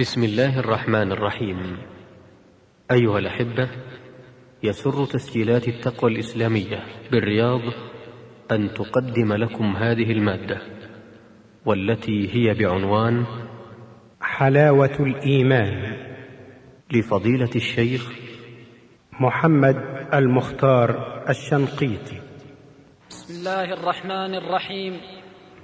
بسم الله الرحمن الرحيم. أيها الأحبة يسر تسجيلات التقوى الإسلامية بالرياض أن تقدم لكم هذه المادة والتي هي بعنوان حلاوة الإيمان. لفضيلة الشيخ محمد المختار الشنقيطي. بسم الله الرحمن الرحيم.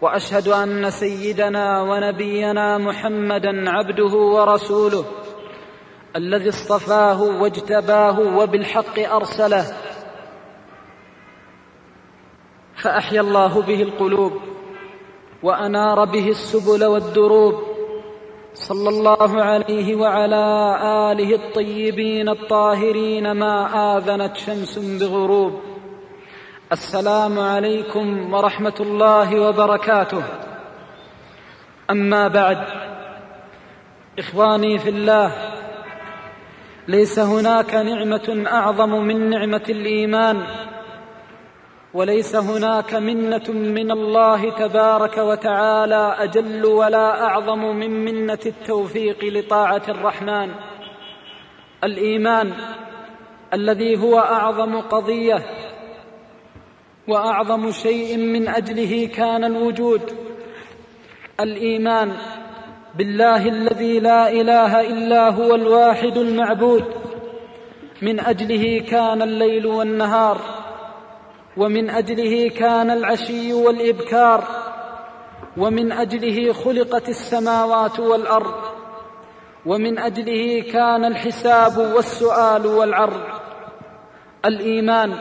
وأشهد أن سيدنا ونبينا محمدا عبده ورسوله الذي اصطفاه واجتباه وبالحق أرسله. فأحيا الله به القلوب وأنار به السبل والدروب. صلى الله عليه وعلى آله الطيبين الطاهرين. ما آذنت شمس بغروب. السلام عليكم ورحمة الله وبركاته. أما بعد إخواني في الله ليس هناك نعمة أعظم من نعمة الإيمان وليس هناك منة من الله تبارك وتعالى أجل ولا أعظم من منة التوفيق لطاعة الرحمن. الإيمان الذي هو أعظم قضية وأعظم شيء من أجله كان الوجود الإيمان بالله الذي لا إله إلا هو الواحد المعبود. من أجله كان الليل والنهار ومن أجله كان العشي والإبكار ومن أجله خلقت السماوات والأرض ومن أجله كان الحساب والسؤال والعرض. الإيمان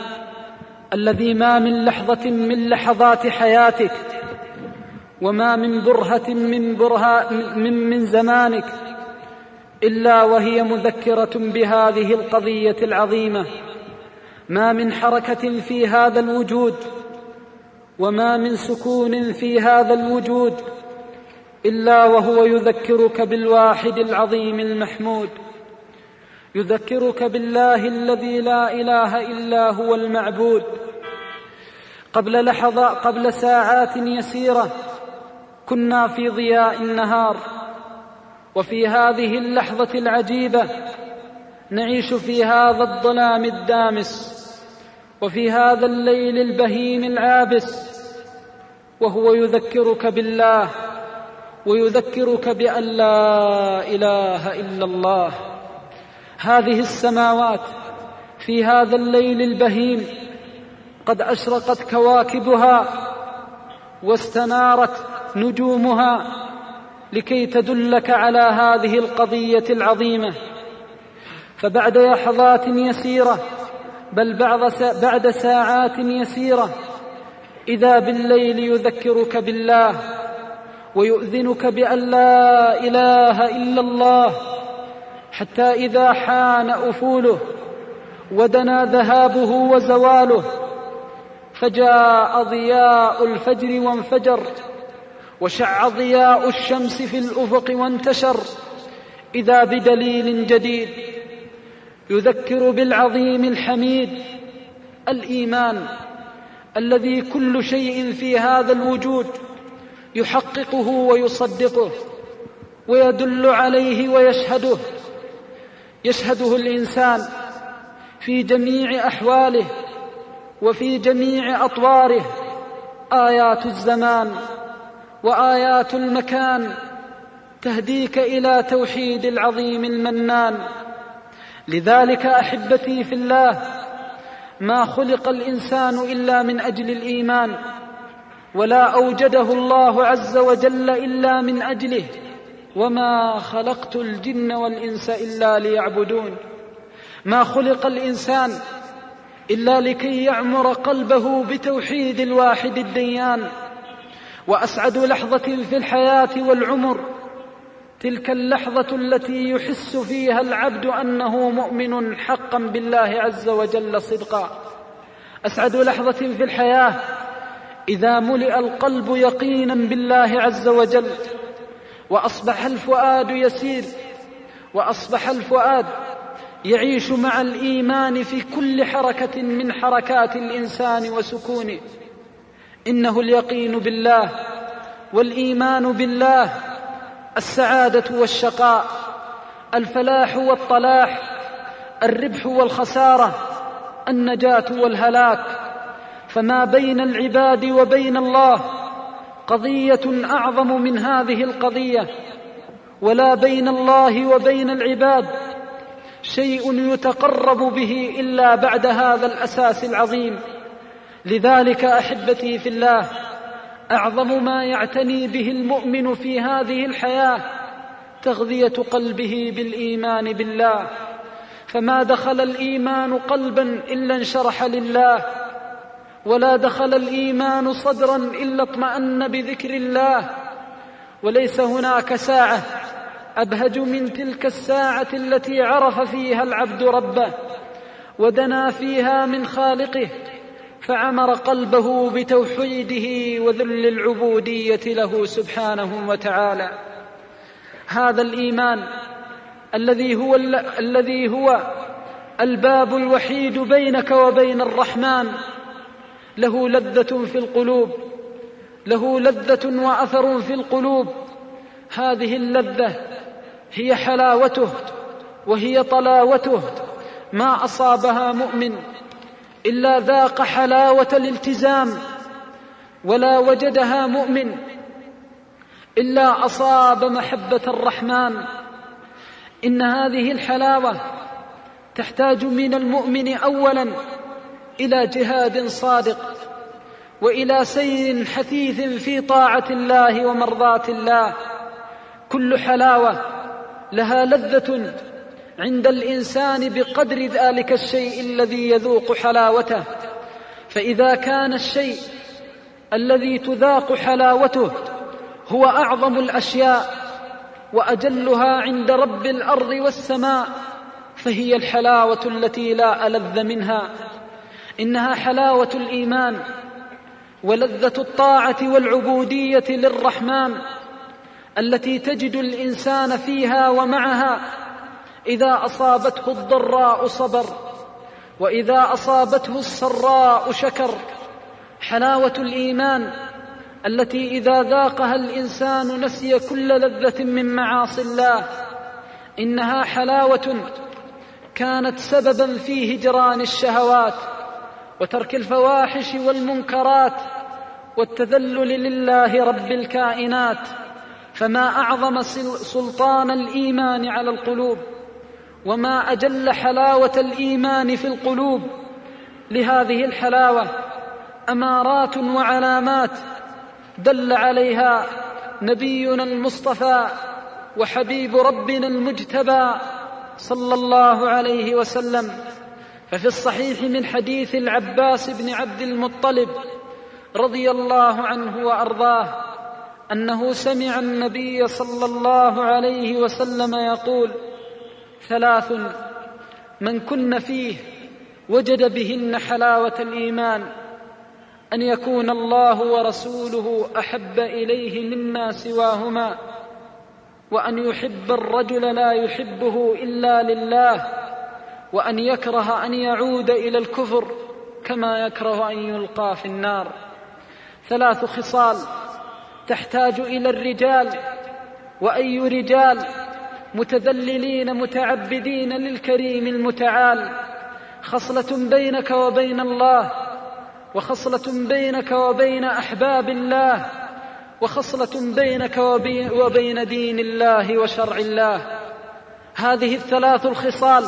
الذي ما من لحظة من لحظات حياتك وما من برهة من برها من, من زمانك إلا وهي مذكرة بهذه القضية العظيمة. ما من حركة في هذا الوجود وما من سكون في هذا الوجود إلا وهو يذكرك بالواحد العظيم المحمود. يذكرك بالله الذي لا إله إلا هو المعبود. قبل لحظة قبل ساعات يسيرة كنا في ضياء النهار. وفي هذه اللحظة العجيبة نعيش في هذا الظلام الدامس وفي هذا الليل البهيم العابس. وهو يذكرك بالله ويذكرك بأن لا إله إلا الله. هذه السماوات في هذا الليل البهيم قد أشرقت كواكبها واستنارت نجومها لكي تدلك على هذه القضية العظيمة. فبعد لحظات يسيرة بل بعد ساعات يسيرة إذا بالليل يذكرك بالله ويؤذنك بأن لا إله إلا الله حتى إذا حان أفوله ودنا ذهابه وزواله فجاء ضياء الفجر وانفجر وشع ضياء الشمس في الأفق وانتشر إذا بدليل جديد يذكر بالعظيم الحميد الإيمان الذي كل شيء في هذا الوجود يحققه ويصدقه ويدل عليه ويشهده. يشهده الإنسان في جميع أحواله وفي جميع أطواره. آيات الزمان وآيات المكان تهديك إلى توحيد العظيم المنان. لذلك أحبتي في الله ما خلق الإنسان إلا من أجل الإيمان ولا أوجده الله عز وجل إلا من أجله. وما خلقت الجن والانس الا ليعبدون ما خلق الانسان الا لكي يعمر قلبه بتوحيد الواحد الديان واسعد لحظه في الحياة والعمر تلك اللحظه التي يحس فيها العبد انه مؤمن حقا بالله عز وجل صدقا اسعد لحظه في الحياة اذا ملئ القلب يقينا بالله عز وجل وأصبح الفؤاد يسير وأصبح الفؤاد يعيش مع الإيمان في كل حركة من حركات الإنسان وسكونه. إنه اليقين بالله والإيمان بالله السعادة والشقاء الفلاح والطلاح الربح والخسارة النجاة والهلاك. فما بين العباد وبين الله قضية أعظم من هذه القضية ولا بين الله وبين العباد شيء يتقرب به إلا بعد هذا الأساس العظيم. لذلك أحبتي في الله أعظم ما يعتني به المؤمن في هذه الحياة تغذية قلبه بالإيمان بالله. فما دخل الإيمان قلبا إلا انشرح لله. ولا دخل الإيمان صدرا إلا اطمأن بذكر الله. وليس هناك ساعة أبهج من تلك الساعة التي عرف فيها العبد ربه ودنا فيها من خالقه فعمر قلبه بتوحيده وذل العبودية له سبحانه وتعالى. هذا الإيمان الذي هو الذي هو الباب الوحيد بينك وبين الرحمن له لذة في القلوب له لذة وأثر في القلوب. هذه اللذة هي حلاوته وهي طلاوته. ما أصابها مؤمن إلا ذاق حلاوة الالتزام ولا وجدها مؤمن إلا أصاب محبة الرحمن. إن هذه الحلاوة تحتاج من المؤمن اولا إلى جهاد صادق وإلى سير حثيث في طاعة الله ومرضاة الله. كل حلاوة لها لذة عند الإنسان بقدر ذلك الشيء الذي يذوق حلاوته. فإذا كان الشيء الذي تذاق حلاوته هو أعظم الأشياء وأجلها عند رب الأرض والسماء فهي الحلاوة التي لا ألذ منها. إنها حلاوة الإيمان ولذة الطاعة والعبودية للرحمن التي تجد الإنسان فيها ومعها إذا أصابته الضراء صبر وإذا أصابته السراء شكر. حلاوة الإيمان التي إذا ذاقها الإنسان نسي كل لذة من معاصي الله. إنها حلاوة كانت سببا في هجران الشهوات وترك الفواحش والمنكرات والتذلل لله رب الكائنات فما أعظم سلطان الإيمان على القلوب وما أجل حلاوة الإيمان في القلوب لهذه الحلاوة أمارات وعلامات دل عليها نبينا المصطفى وحبيب ربنا المجتبى صلى الله عليه وسلم. ففي الصحيح من حديث العباس بن عبد المطلب رضي الله عنه وأرضاه أنه سمع النبي صلى الله عليه وسلم يقول ثلاث من كن فيه وجد بهن حلاوة الإيمان أن يكون الله ورسوله أحب إليه مما سواهما وأن يحب الرجل لا يحبه إلا لله وأن يكره أن يعود إلى الكفر كما يكره أن يلقى في النار. ثلاث خصال تحتاج إلى الرجال وأي رجال؟ متذللين متعبدين للكريم المتعال. خصلة بينك وبين الله وخصلة بينك وبين أحباب الله وخصلة بينك وبين دين الله وشرع الله. هذه الثلاث الخصال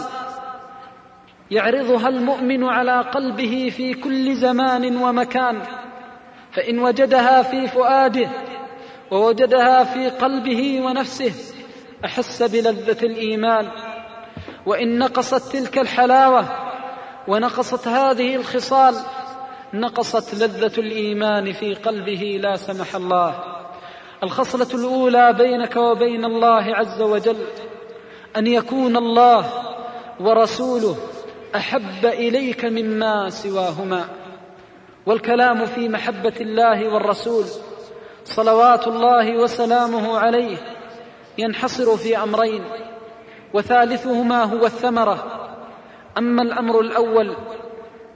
يعرضها المؤمن على قلبه في كل زمان ومكان فإن وجدها في فؤاده ووجدها في قلبه ونفسه أحس بلذة الإيمان. وإن نقصت تلك الحلاوة ونقصت هذه الخصال نقصت لذة الإيمان في قلبه لا سمح الله. الخصلة الأولى بينك وبين الله عز وجل أن يكون الله ورسوله أحب إليك مما سواهما والكلام في محبة الله والرسول صلوات الله وسلامه عليه ينحصر في أمرين وثالثهما هو الثمرة. أما الأمر الأول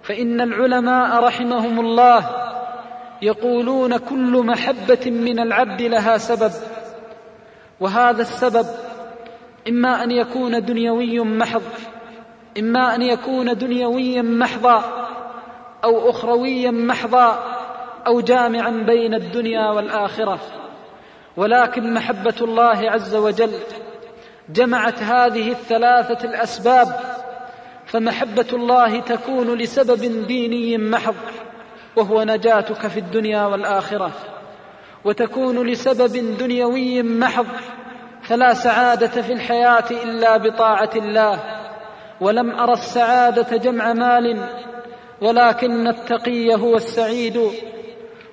فإن العلماء رحمهم الله يقولون كل محبة من العبد لها سبب وهذا السبب إما أن يكون دنيوي محض إما أن يكون دنيويا محضا أو أخرويا محضا أو جامعا بين الدنيا والآخرة. ولكن محبة الله عز وجل جمعت هذه الثلاثة الأسباب فمحبة الله تكون لسبب ديني محض وهو نجاتك في الدنيا والآخرة. وتكون لسبب دنيوي محض فلا سعادة في الحياة إلا بطاعة الله. ولم ارى السعادة جمع مال ولكن التقي هو السعيد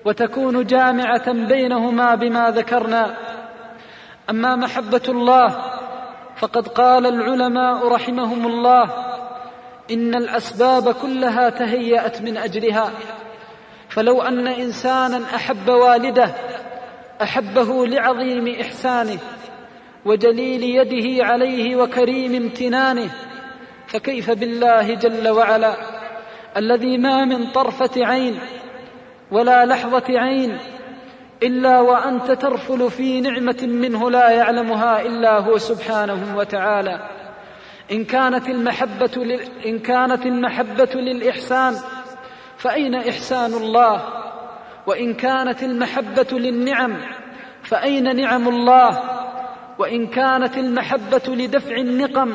وتكون جامعة بينهما بما ذكرنا. أما محبة الله فقد قال العلماء رحمهم الله إن الأسباب كلها تهيأت من أجلها. فلو أن إنسانا أحب والده أحبه لعظيم إحسانه وجليل يده عليه وكريم امتنانه فكيف بالله جل وعلا؟ الذي ما من طرفة عين ولا لحظة عين إلا وأنت ترفل في نعمة منه لا يعلمها إلا هو سبحانه وتعالى. إن كانت المحبة لل... إن كانت المحبة للإحسان فأين إحسان الله؟ وإن كانت المحبة للنعم فأين نعم الله؟ وإن كانت المحبة لدفع النقم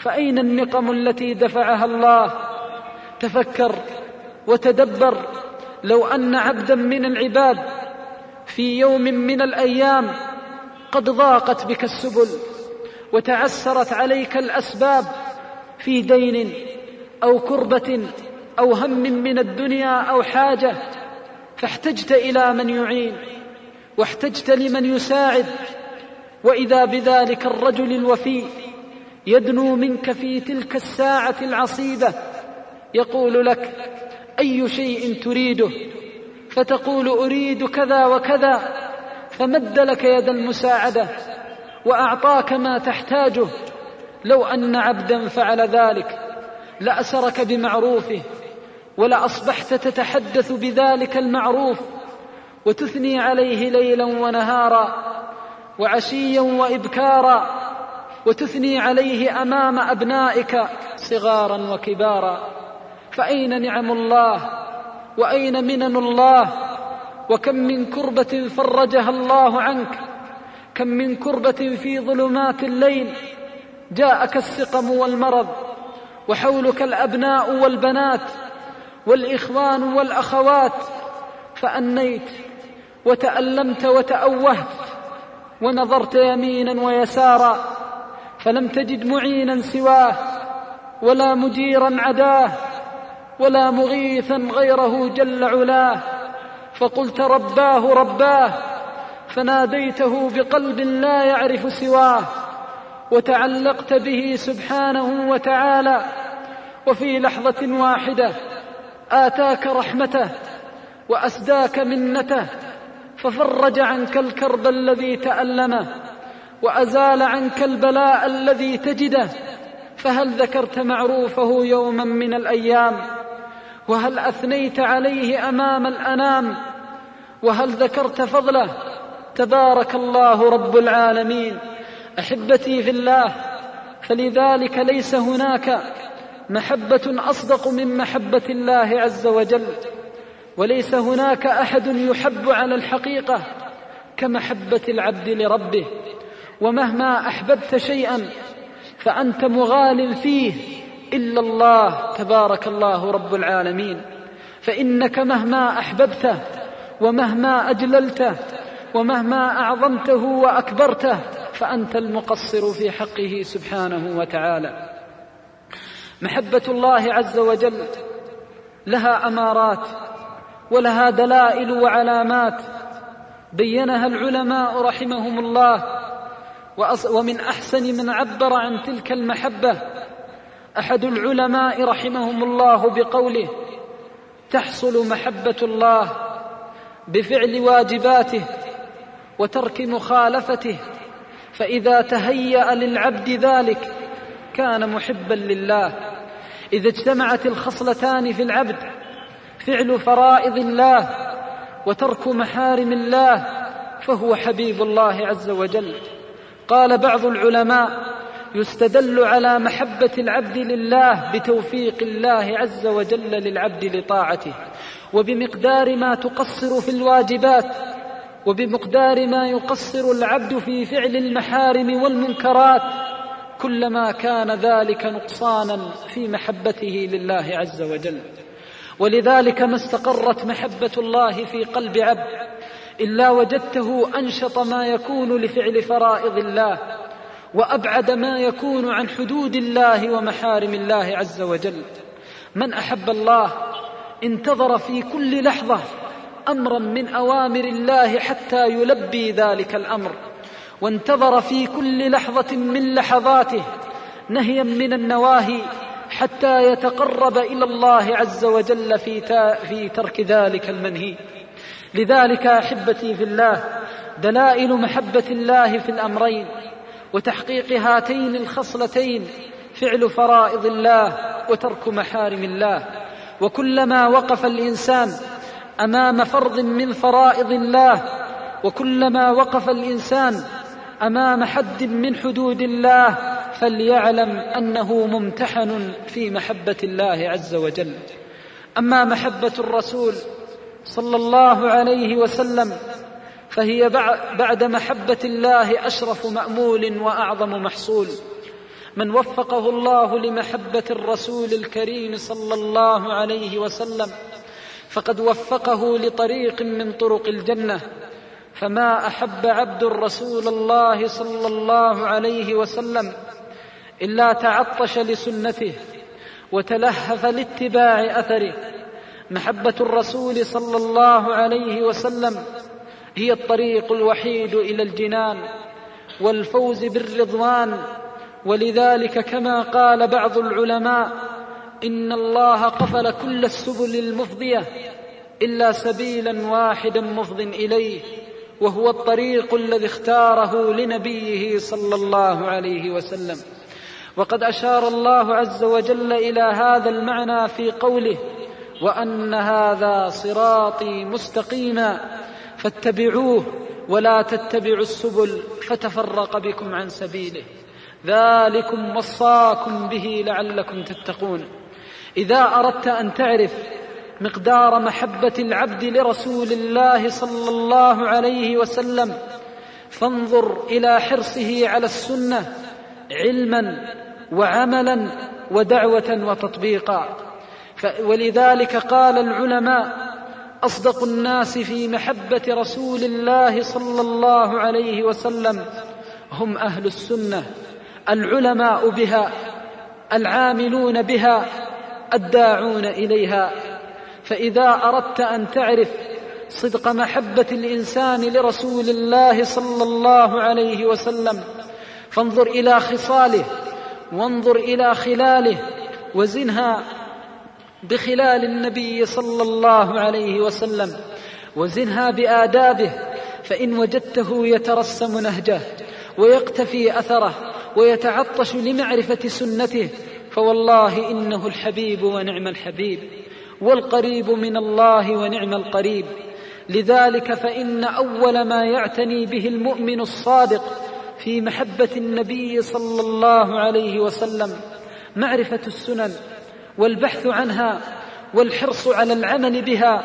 فأين النقم التي دفعها الله؟ تفكر وتدبر لو أن عبدا من العباد في يوم من الأيام قد ضاقت بك السبل وتعسرت عليك الأسباب في دين أو كربة أو هم من الدنيا أو حاجة فاحتجت إلى من يعين واحتجت لمن يساعد وإذا بذلك الرجل الوفي يدنو منك في تلك الساعة العصيبة. يقول لك أي شيء تريده؟ فتقول أريد كذا وكذا. فمد لك يد المساعدة وأعطاك ما تحتاجه. لو أن عبدا فعل ذلك لأسرك بمعروفه ولأصبحت تتحدث بذلك المعروف. وتثني عليه ليلا ونهارا وعشيا وإبكارا. وتثني عليه أمام أبنائك صغارا وكبارا. فأين نعم الله؟ وأين منن الله؟ وكم من كربة فرجها الله عنك؟ كم من كربة في ظلمات الليل؟ جاءك السقم والمرض وحولك الأبناء والبنات والإخوان والأخوات. فأنيت وتألمت وتأوهت ونظرت يمينا ويسارا. فلم تجد معينا سواه ولا مجيرا عداه ولا مغيثا غيره جل علاه. فقلت رباه رباه فناديته بقلب لا يعرف سواه. وتعلقت به سبحانه وتعالى. وفي لحظة واحدة آتاك رحمته وأسداك منته ففرج عنك الكرب الذي تألمه. وأزال عنك البلاء الذي تجده فهل ذكرت معروفه يوما من الأيام؟ وهل أثنيت عليه أمام الأنام؟ وهل ذكرت فضله؟ تبارك الله رب العالمين. أحبتي في الله فلذلك ليس هناك محبة أصدق من محبة الله عز وجل. وليس هناك أحد يحب على الحقيقة كمحبة العبد لربه. ومهما أحببت شيئا فأنت مغال فيه إلا الله تبارك الله رب العالمين. فإنك مهما أحببته ومهما أجللته ومهما أعظمته وأكبرته فأنت المقصر في حقه سبحانه وتعالى. محبة الله عز وجل لها أمارات ولها دلائل وعلامات. بينها العلماء رحمهم الله ومن أحسن من عبر عن تلك المحبة أحد العلماء رحمهم الله بقوله تحصل محبة الله بفعل واجباته وترك مخالفته فإذا تهيأ للعبد ذلك كان محبا لله. إذا اجتمعت الخصلتان في العبد فعل فرائض الله وترك محارم الله فهو حبيب الله عز وجل. قال بعض العلماء يستدل على محبة العبد لله بتوفيق الله عز وجل للعبد لطاعته وبمقدار ما تقصر في الواجبات وبمقدار ما يقصر العبد في فعل المحارم والمنكرات كلما كان ذلك نقصانا في محبته لله عز وجل. ولذلك ما استقرت محبة الله في قلب عبد إلا وجدته أنشط ما يكون لفعل فرائض الله وأبعد ما يكون عن حدود الله ومحارم الله عز وجل. من أحب الله انتظر في كل لحظة أمرا من أوامر الله حتى يلبي ذلك الأمر. وانتظر في كل لحظة من لحظاته نهيا من النواهي حتى يتقرب إلى الله عز وجل في في ترك ذلك المنهي. لذلك أحبتي في الله دلائل محبة الله في الأمرين وتحقيق هاتين الخصلتين فعل فرائض الله وترك محارم الله. وكلما وقف الإنسان أمام فرض من فرائض الله وكلما وقف الإنسان أمام حد من حدود الله فليعلم أنه ممتحن في محبة الله عز وجل. أما محبة الرسول صلى الله عليه وسلم فهي بعد محبة الله أشرف مأمول وأعظم محصول. من وفقه الله لمحبة الرسول الكريم صلى الله عليه وسلم فقد وفقه لطريق من طرق الجنة. فما أحب عبد رسول الله صلى الله عليه وسلم إلا تعطش لسنته وتلهف لاتباع أثره. محبة الرسول صلى الله عليه وسلم هي الطريق الوحيد إلى الجنان والفوز بالرضوان. ولذلك كما قال بعض العلماء إن الله قفل كل السبل المفضية إلا سبيلا واحدا مفض إليه وهو الطريق الذي اختاره لنبيه صلى الله عليه وسلم. وقد أشار الله عز وجل إلى هذا المعنى في قوله وأن هذا صراطي مستقيما فاتبعوه ولا تتبعوا السبل فتفرق بكم عن سبيله. ذلكم وصاكم به لعلكم تتقون. إذا أردت أن تعرف مقدار محبة العبد لرسول الله صلى الله عليه وسلم فانظر إلى حرصه على السنة علما وعملا ودعوة وتطبيقا. ولذلك قال العلماء أصدق الناس في محبة رسول الله صلى الله عليه وسلم هم أهل السنة العلماء بها العاملون بها الداعون إليها. فإذا أردت أن تعرف صدق محبة الإنسان لرسول الله صلى الله عليه وسلم فانظر إلى خصاله وانظر إلى خلاله وزنها بخلال النبي صلى الله عليه وسلم وزنها بآدابه فإن وجدته يترسم نهجه ويقتفي أثره ويتعطش لمعرفة سنته فوالله إنه الحبيب ونعم الحبيب والقريب من الله ونعم القريب. لذلك فإن أول ما يعتني به المؤمن الصادق في محبة النبي صلى الله عليه وسلم معرفة السنن والبحث عنها والحرص على العمل بها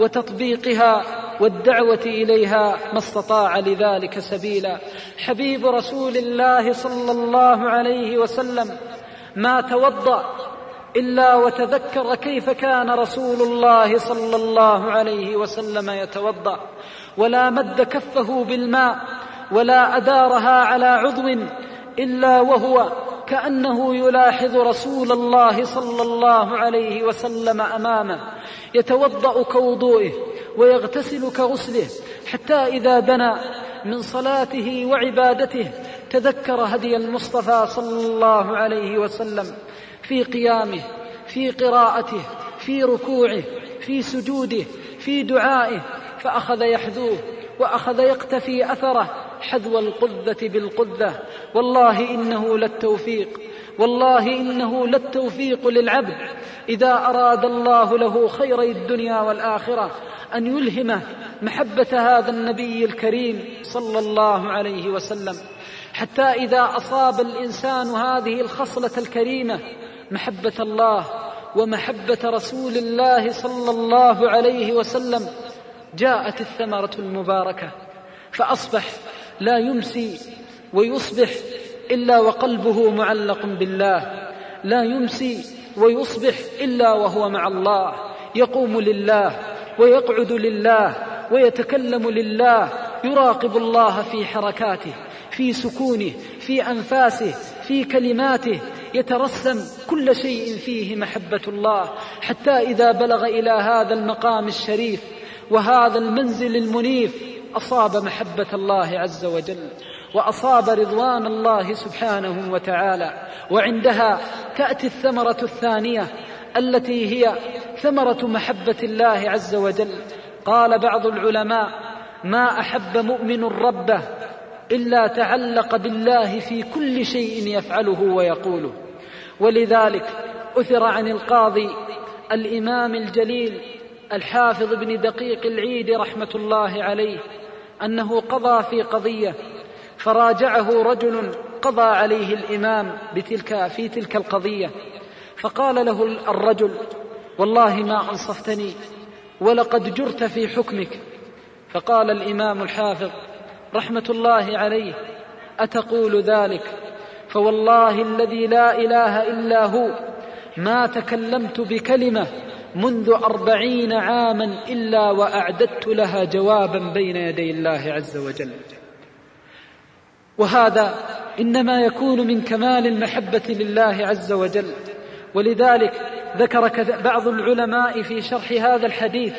وتطبيقها والدعوة إليها ما استطاع لذلك سبيلا. حبيب رسول الله صلى الله عليه وسلم ما توضأ إلا وتذكر كيف كان رسول الله صلى الله عليه وسلم يتوضأ ولا مد كفه بالماء ولا أدارها على عضو إلا وهو كانه يلاحظ رسول الله صلى الله عليه وسلم أمامه يتوضأ كوضوئه ويغتسل كغسله حتى إذا دنا من صلاته وعبادته تذكر هدي المصطفى صلى الله عليه وسلم في قيامه في قراءته في ركوعه في سجوده في دعائه فأخذ يحذوه. وأخذ يقتفي أثره حذو القذة بالقذة. والله إنه للتوفيق. والله إنه للتوفيق للعبد. إذا أراد الله له خيري الدنيا والآخرة أن يلهمه محبة هذا النبي الكريم صلى الله عليه وسلم. حتى إذا أصاب الإنسان هذه الخصلة الكريمة محبة الله ومحبة رسول الله صلى الله عليه وسلم جاءت الثمرة المباركة فأصبح لا يمسي ويصبح إلا وقلبه معلق بالله لا يمسي ويصبح إلا وهو مع الله يقوم لله ويقعد لله ويتكلم لله يراقب الله في حركاته في سكونه في أنفاسه في كلماته يترسم كل شيء فيه محبة الله حتى إذا بلغ إلى هذا المقام الشريف وهذا المنزل المنيف أصاب محبة الله عز وجل وأصاب رضوان الله سبحانه وتعالى. وعندها تأتي الثمرة الثانية التي هي ثمرة محبة الله عز وجل. قال بعض العلماء ما أحب مؤمن ربه إلا تعلق بالله في كل شيء يفعله ويقوله. ولذلك أثر عن القاضي الإمام الجليل الحافظ بن دقيق العيد رحمة الله عليه أنه قضى في قضية فراجعه رجل قضى عليه الإمام بتلك في تلك القضية فقال له الرجل والله ما أنصفتني ولقد جرت في حكمك فقال الإمام الحافظ رحمة الله عليه أتقول ذلك فوالله الذي لا إله إلا هو ما تكلمت بكلمة منذ أربعين عاما إلا وأعددت لها جوابا بين يدي الله عز وجل. وهذا إنما يكون من كمال المحبة لله عز وجل. ولذلك ذكر بعض العلماء في شرح هذا الحديث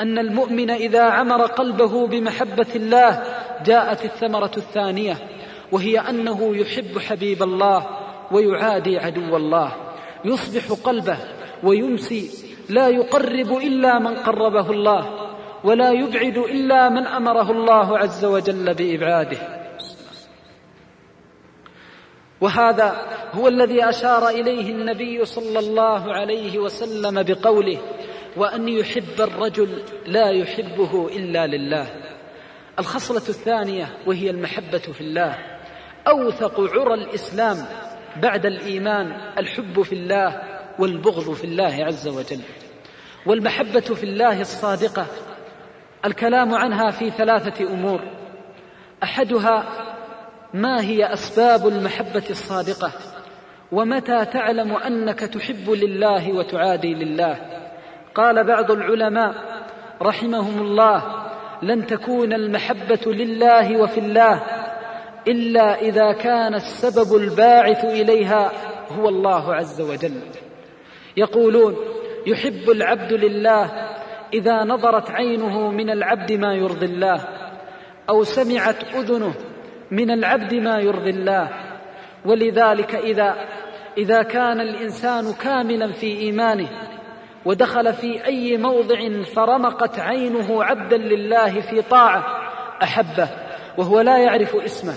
أن المؤمن إذا عمر قلبه بمحبة الله جاءت الثمرة الثانية وهي أنه يحب حبيب الله ويعادي عدو الله يصبح قلبه ويمسي لا يقرب إلا من قربه الله ولا يبعد إلا من أمره الله عز وجل بإبعاده. وهذا هو الذي أشار إليه النبي صلى الله عليه وسلم بقوله وأن يحب الرجل لا يحبه إلا لله الخصلة الثانية وهي المحبة في الله أوثق عرى الإسلام بعد الإيمان الحب في الله والبغض في الله عز وجل والمحبة في الله الصادقة الكلام عنها في ثلاثة أمور. أحدها ما هي أسباب المحبة الصادقة ومتى تعلم أنك تحب لله وتعادي لله. قال بعض العلماء رحمهم الله لن تكون المحبة لله وفي الله إلا إذا كان السبب الباعث إليها هو الله عز وجل. يقولون يحب العبد لله إذا نظرت عينه من العبد ما يرضي الله أو سمعت أذنه من العبد ما يرضي الله. ولذلك إذا إذا كان الإنسان كاملا في إيمانه ودخل في أي موضع فرمقت عينه عبدا لله في طاعة أحبه وهو لا يعرف اسمه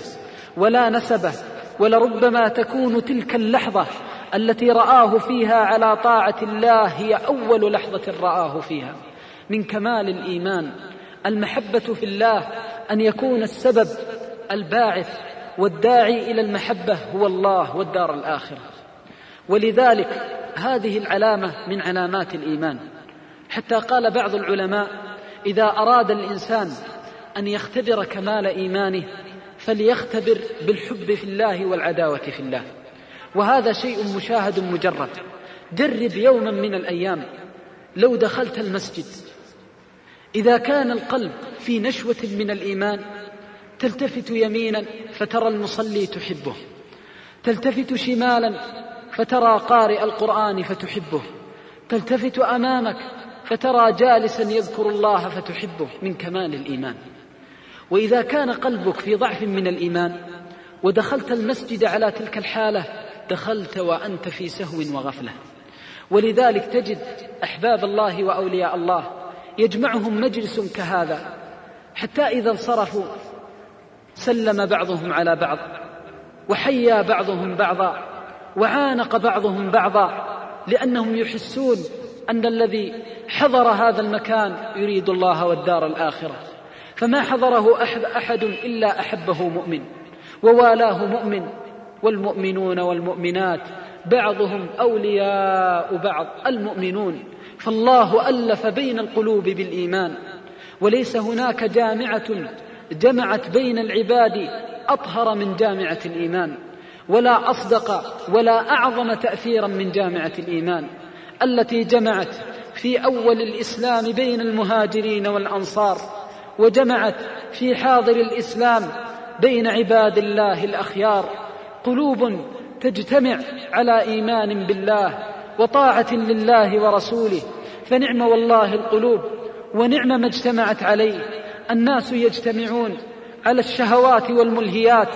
ولا نسبه ولربما تكون تلك اللحظة التي رآه فيها على طاعة الله هي أول لحظة رآه فيها. من كمال الإيمان المحبة في الله أن يكون السبب الباعث والداعي إلى المحبة هو الله والدار الآخرة. ولذلك هذه العلامة من علامات الإيمان. حتى قال بعض العلماء إذا أراد الإنسان أن يختبر كمال إيمانه فليختبر بالحب في الله والعداوة في الله. وهذا شيء مشاهد مجرد. جرب يوما من الأيام. لو دخلت المسجد. إذا كان القلب في نشوة من الإيمان تلتفت يمينا فترى المصلي تحبه. تلتفت شمالا فترى قارئ القرآن فتحبه. تلتفت أمامك فترى جالسا يذكر الله فتحبه من كمال الإيمان. وإذا كان قلبك في ضعف من الإيمان ودخلت المسجد على تلك الحالة دخلت وأنت في سهو وغفلة. ولذلك تجد أحباب الله وأولياء الله يجمعهم مجلس كهذا حتى إذا انصرفوا سلم بعضهم على بعض وحيا بعضهم بعضا وعانق بعضهم بعضا لأنهم يحسون أن الذي حضر هذا المكان يريد الله والدار الآخرة. فما حضره أحد, أحد إلا أحبه مؤمن ووالاه مؤمن والمؤمنون والمؤمنات بعضهم أولياء بعض المؤمنون. فالله ألف بين القلوب بالإيمان. وليس هناك جامعة جمعت بين العباد أطهر من جامعة الإيمان ولا أصدق ولا أعظم تأثيرا من جامعة الإيمان. التي جمعت في أول الإسلام بين المهاجرين والأنصار وجمعت في حاضر الإسلام بين عباد الله الأخيار. قلوب تجتمع على إيمان بالله وطاعة لله ورسوله فنعم والله القلوب ونعم ما اجتمعت عليه. الناس يجتمعون على الشهوات والملهيات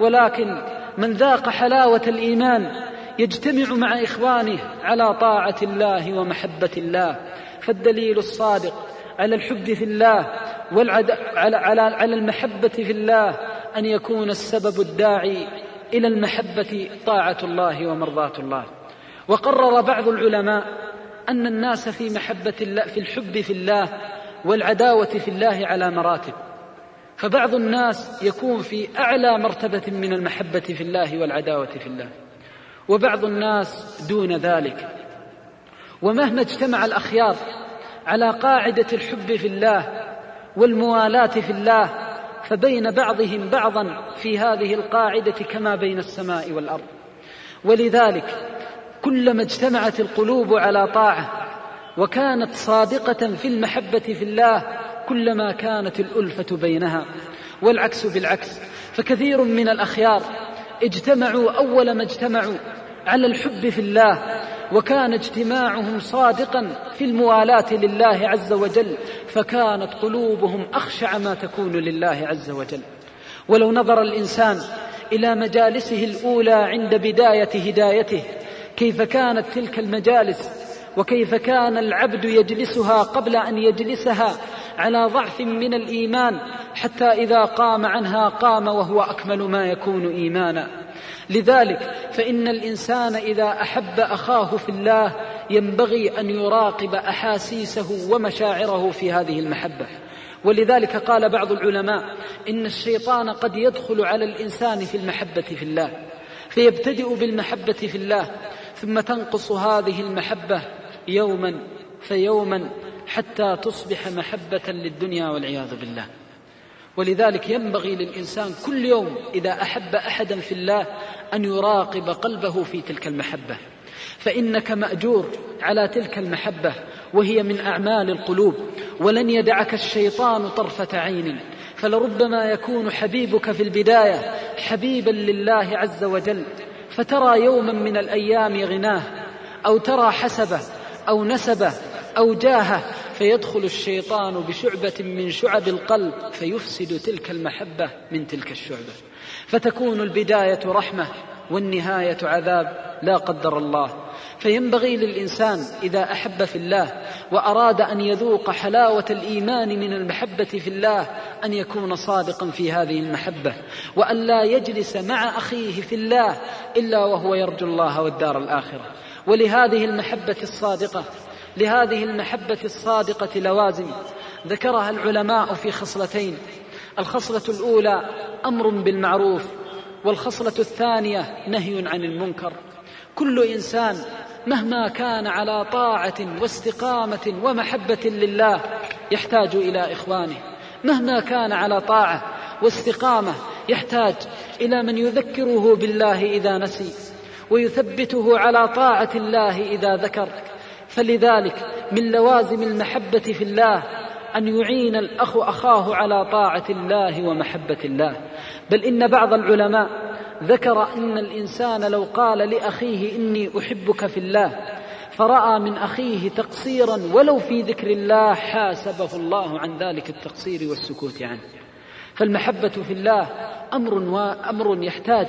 ولكن من ذاق حلاوة الإيمان يجتمع مع إخوانه على طاعة الله ومحبة الله. فالدليل الصادق على الحب في الله والعد... على... على... على المحبة في الله أن يكون السبب الداعي إلى المحبة طاعة الله ومرضاة الله. وقرر بعض العلماء أن الناس في محبة الله في الحب في الله والعداوة في الله على مراتب. فبعض الناس يكون في أعلى مرتبة من المحبة في الله والعداوة في الله. وبعض الناس دون ذلك. ومهما اجتمع الأخيار على قاعدة الحب في الله والموالاة في الله فبين بعضهم بعضا في هذه القاعدة كما بين السماء والأرض. ولذلك كلما اجتمعت القلوب على طاعة وكانت صادقة في المحبة في الله كلما كانت الألفة بينها والعكس بالعكس. فكثير من الأخيار اجتمعوا أول ما اجتمعوا على الحب في الله وكان اجتماعهم صادقا في الموالاة لله عز وجل فكانت قلوبهم أخشع ما تكون لله عز وجل. ولو نظر الإنسان إلى مجالسه الأولى عند بداية هدايته كيف كانت تلك المجالس وكيف كان العبد يجلسها قبل أن يجلسها على ضعف من الإيمان حتى إذا قام عنها قام وهو أكمل ما يكون إيمانا. لذلك فإن الإنسان إذا أحب أخاه في الله ينبغي أن يراقب أحاسيسه ومشاعره في هذه المحبة. ولذلك قال بعض العلماء إن الشيطان قد يدخل على الإنسان في المحبة في الله فيبتدئ بالمحبة في الله ثم تنقص هذه المحبة يوما فيوما حتى تصبح محبة للدنيا والعياذ بالله. ولذلك ينبغي للإنسان كل يوم إذا أحب أحدا في الله أن يراقب قلبه في تلك المحبة. فإنك مأجور على تلك المحبة وهي من أعمال القلوب ولن يدعك الشيطان طرفة عين. فلربما يكون حبيبك في البداية حبيبا لله عز وجل فترى يوما من الأيام غناه أو ترى حسبه أو نسبه أو جاهه فيدخل الشيطان بشعبة من شعب القلب فيفسد تلك المحبة من تلك الشعبة. فتكون البداية رحمة والنهاية عذاب لا قدر الله. فينبغي للإنسان إذا أحب في الله وأراد أن يذوق حلاوة الإيمان من المحبة في الله أن يكون صادقا في هذه المحبة. وأن لا يجلس مع أخيه في الله إلا وهو يرجو الله والدار الآخرة. ولهذه المحبة الصادقة لهذه المحبة الصادقة لوازم ذكرها العلماء في خصلتين. الخصلة الأولى أمر بالمعروف والخصلة الثانية نهي عن المنكر. كل إنسان مهما كان على طاعة واستقامة ومحبة لله يحتاج إلى إخوانه. مهما كان على طاعة واستقامة يحتاج إلى من يذكره بالله إذا نسي ويثبته على طاعة الله إذا ذكر. فلذلك من لوازم المحبة في الله أن يعين الأخ أخاه على طاعة الله ومحبة الله. بل إن بعض العلماء ذكر أن الإنسان لو قال لأخيه إني أحبك في الله فرأى من أخيه تقصيرا ولو في ذكر الله حاسبه الله عن ذلك التقصير والسكوت عنه. فالمحبة في الله أمر وأمر يحتاج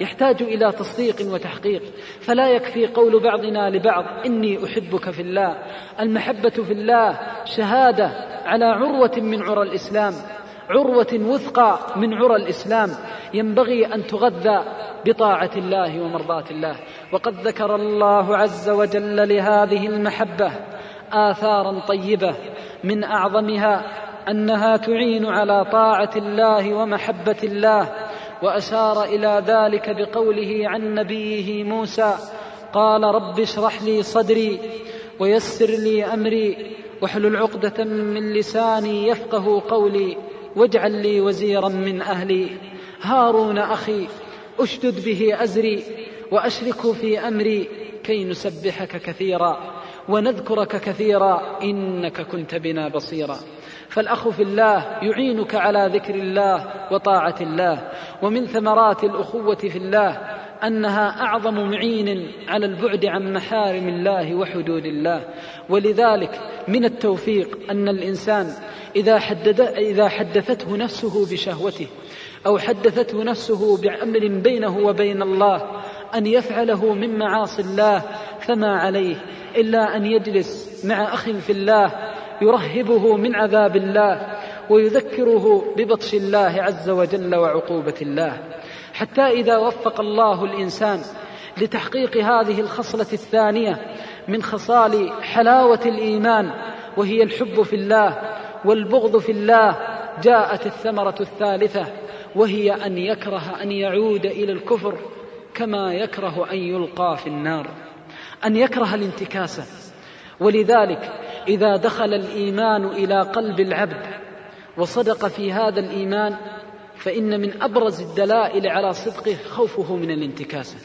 يحتاج إلى تصديق وتحقيق. فلا يكفي قول بعضنا لبعض إني أحبك في الله. المحبة في الله شهادة على عروة من عرى الإسلام عروة وثقى من عرى الإسلام. ينبغي أن تغذى بطاعة الله ومرضاة الله. وقد ذكر الله عز وجل لهذه المحبة آثارا طيبة من أعظمها أنها تعين على طاعة الله ومحبة الله وأشار إلى ذلك بقوله عن نبيه موسى قال رب اشرح لي صدري ويسر لي أمري واحلل عقدة من لساني يفقه قولي واجعل لي وزيرا من أهلي. هارون أخي أشدد به أزري وأشركه في أمري كي نسبحك كثيرا. ونذكرك كثيرا إنك كنت بنا بصيرا. فالأخ في الله يعينك على ذكر الله وطاعة الله ومن ثمرات الأخوة في الله أنها أعظم معين على البعد عن محارم الله وحدود الله. ولذلك من التوفيق أن الإنسان إذا, حدد إذا حدثته نفسه بشهوته أو حدثته نفسه بأمر بينه وبين الله أن يفعله من معاصي الله فما عليه إلا أن يجلس مع أخ في الله يرهبه من عذاب الله ويذكره ببطش الله عز وجل وعقوبة الله. حتى إذا وفق الله الإنسان لتحقيق هذه الخصلة الثانية من خصال حلاوة الإيمان وهي الحب في الله والبغض في الله جاءت الثمرة الثالثة وهي أن يكره أن يعود إلى الكفر كما يكره أن يلقى في النار أن يكره الانتكاسة ولذلك إذا دخل الإيمان إلى قلب العبد وصدق في هذا الإيمان فإن من أبرز الدلائل على صدقه خوفه من الانتكاسة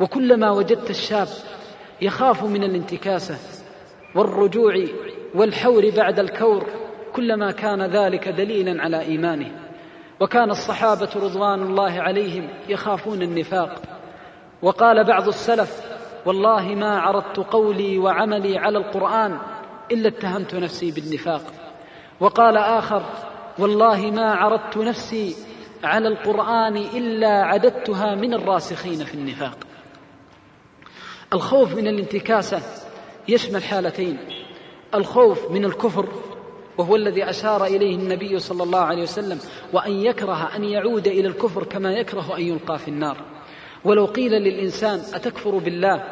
وكلما وجدت الشاب يخاف من الانتكاسة والرجوع والحور بعد الكور كلما كان ذلك دليلا على إيمانه. وكان الصحابة رضوان الله عليهم يخافون النفاق. وقال بعض السلف والله ما عرضت قولي وعملي على القرآن إلا اتهمت نفسي بالنفاق. وقال آخر والله ما عرضت نفسي على القرآن إلا عددتها من الراسخين في النفاق. الخوف من الانتكاسة يشمل حالتين. الخوف من الكفر وهو الذي أشار إليه النبي صلى الله عليه وسلم وأن يكره أن يعود إلى الكفر كما يكره أن يلقى في النار. ولو قيل للإنسان أتكفر بالله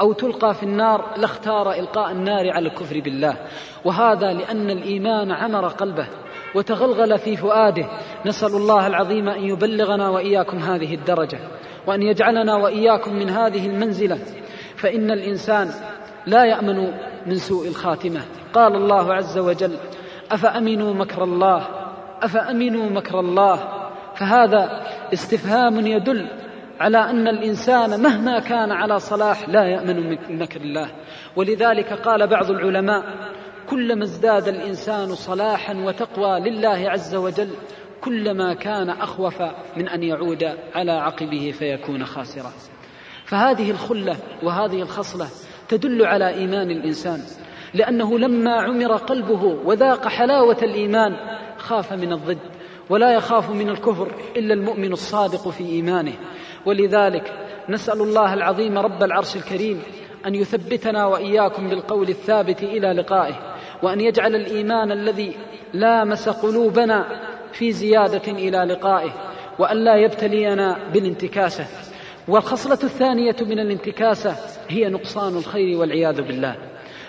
أو تلقى في النار لاختار إلقاء النار على الكفر بالله. وهذا لأن الإيمان عمر قلبه وتغلغل في فؤاده. نسأل الله العظيم أن يبلغنا وإياكم هذه الدرجة وأن يجعلنا وإياكم من هذه المنزلة. فإن الإنسان لا يأمن من سوء الخاتمة. قال الله عز وجل أفأمنوا مكر الله؟ أفأمنوا مكر الله؟ فهذا استفهام يدل على أن الإنسان مهما كان على صلاح لا يأمن من مكر الله. ولذلك قال بعض العلماء كلما ازداد الإنسان صلاحا وتقوى لله عز وجل كلما كان أخوف من أن يعود على عقبه فيكون خاسرا. فهذه الخلة وهذه الخصلة تدل على إيمان الإنسان. لأنه لما عمر قلبه وذاق حلاوة الإيمان خاف من الضد ولا يخاف من الكفر إلا المؤمن الصادق في إيمانه. ولذلك نسأل الله العظيم رب العرش الكريم أن يثبتنا وإياكم بالقول الثابت إلى لقائه وأن يجعل الإيمان الذي لامس قلوبنا في زيادة إلى لقائه وأن لا يبتلينا بالانتكاسة. والخصلة الثانية من الانتكاسة هي نقصان الخير والعياذ بالله.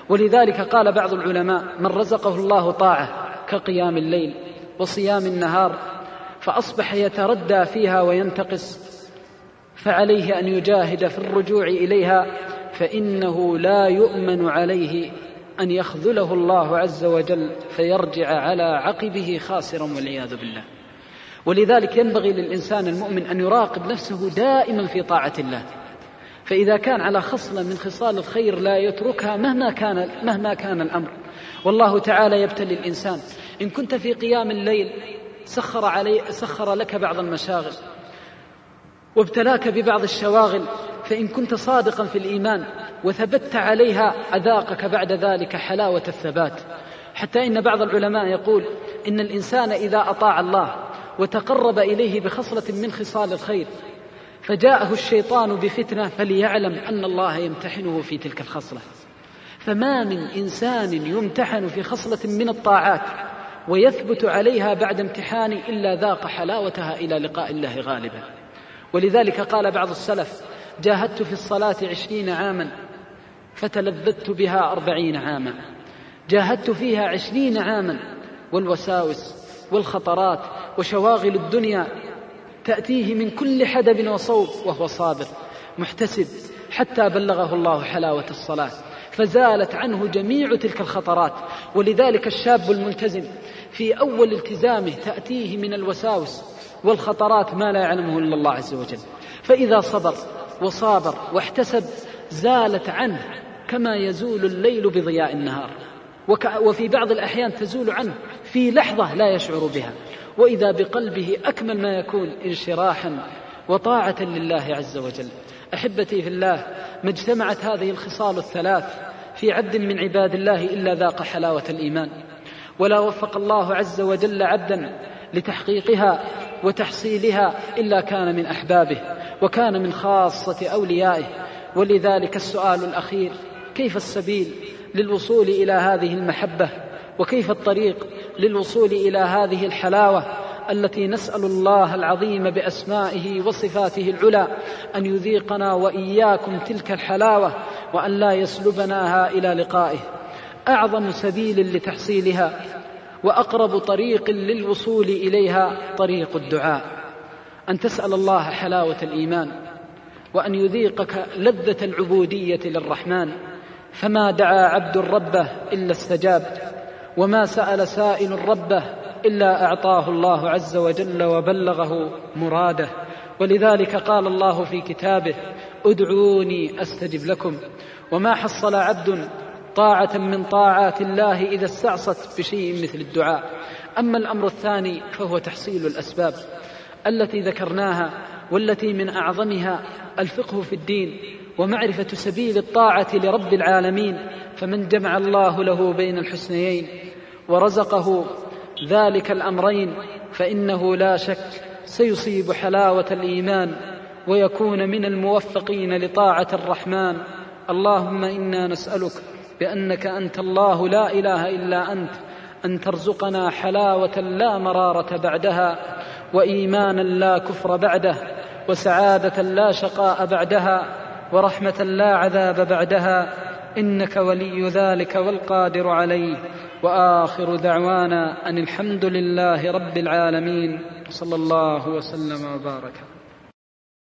ولذلك قال بعض العلماء من رزقه الله طاعة كقيام الليل وصيام النهار فأصبح يتردى فيها وينتقص فعليه أن يجاهد في الرجوع إليها فإنه لا يؤمن عليه أن يخذله الله عز وجل فيرجع على عقبه خاسرا والعياذ بالله. ولذلك ينبغي للإنسان المؤمن أن يراقب نفسه دائما في طاعة الله. فإذا كان على خصله من خصال الخير لا يتركها مهما كان مهما كان الأمر. والله تعالى يبتلي الإنسان. إن كنت في قيام الليل سخر علي سخر لك بعض المشاغل وابتلاك ببعض الشواغل فإن كنت صادقا في الإيمان وثبت عليها أذاقك بعد ذلك حلاوة الثبات. حتى إن بعض العلماء يقول إن الإنسان إذا أطاع الله وتقرب إليه بخصلة من خصال الخير فجاءه الشيطان بفتنة فليعلم أن الله يمتحنه في تلك الخصلة. فما من إنسان يمتحن في خصلة من الطاعات ويثبت عليها بعد امتحان إلا ذاق حلاوتها إلى لقاء الله غالبا. ولذلك قال بعض السلف جاهدت في الصلاة عشرين عاما فتلذذت بها أربعين عاما. جاهدت فيها عشرين عاما والوساوس والخطرات وشواغل الدنيا تأتيه من كل حدب وصوب وهو صابر محتسب حتى بلغه الله حلاوة الصلاة. فزالت عنه جميع تلك الخطرات. ولذلك الشاب الملتزم في أول التزامه تأتيه من الوساوس والخطرات ما لا يعلمه إلا الله عز وجل. فإذا صبر وصابر واحتسب زالت عنه كما يزول الليل بضياء النهار. وفي بعض الأحيان تزول عنه في لحظة لا يشعر بها. وإذا بقلبه أكمل ما يكون انشراحا وطاعة لله عز وجل. أحبتي في الله ما اجتمعت هذه الخصال الثلاث في عبد من عباد الله إلا ذاق حلاوة الإيمان. ولا وفق الله عز وجل عبدا لتحقيقها وتحصيلها إلا كان من أحبابه وكان من خاصة أوليائه. ولذلك السؤال الأخير كيف السبيل للوصول إلى هذه المحبة؟ وكيف الطريق للوصول إلى هذه الحلاوة التي نسأل الله العظيم بأسمائه وصفاته العلى أن يذيقنا وإياكم تلك الحلاوة وأن لا يسلبناها إلى لقائه. أعظم سبيل لتحصيلها وأقرب طريق للوصول إليها طريق الدعاء. أن تسأل الله حلاوة الإيمان وأن يذيقك لذة العبودية للرحمن. فما دعا عبد ربه إلا استجاب. وما سأل سائل ربه إلا أعطاه الله عز وجل وبلغه مراده. ولذلك قال الله في كتابه ادعوني أستجب لكم. وما حصل عبد طاعة من طاعات الله إذا استعصت بشيء مثل الدعاء. أما الأمر الثاني فهو تحصيل الأسباب التي ذكرناها والتي من أعظمها الفقه في الدين ومعرفة سبيل الطاعة لرب العالمين. فمن جمع الله له بين الحسنيين ورزقه ذلك الأمرين فإنه لا شك سيصيب حلاوة الإيمان ويكون من الموفقين لطاعة الرحمن. اللهم إنا نسألك بأنك أنت الله لا إله إلا أنت أن ترزقنا حلاوة لا مرارة بعدها وإيمانا لا كفر بعده وسعادة لا شقاء بعدها ورحمة لا عذاب بعدها. إنك ولي ذلك والقادر عليه. وآخر دعوانا أن الحمد لله رب العالمين. صلى الله وسلم وبارك.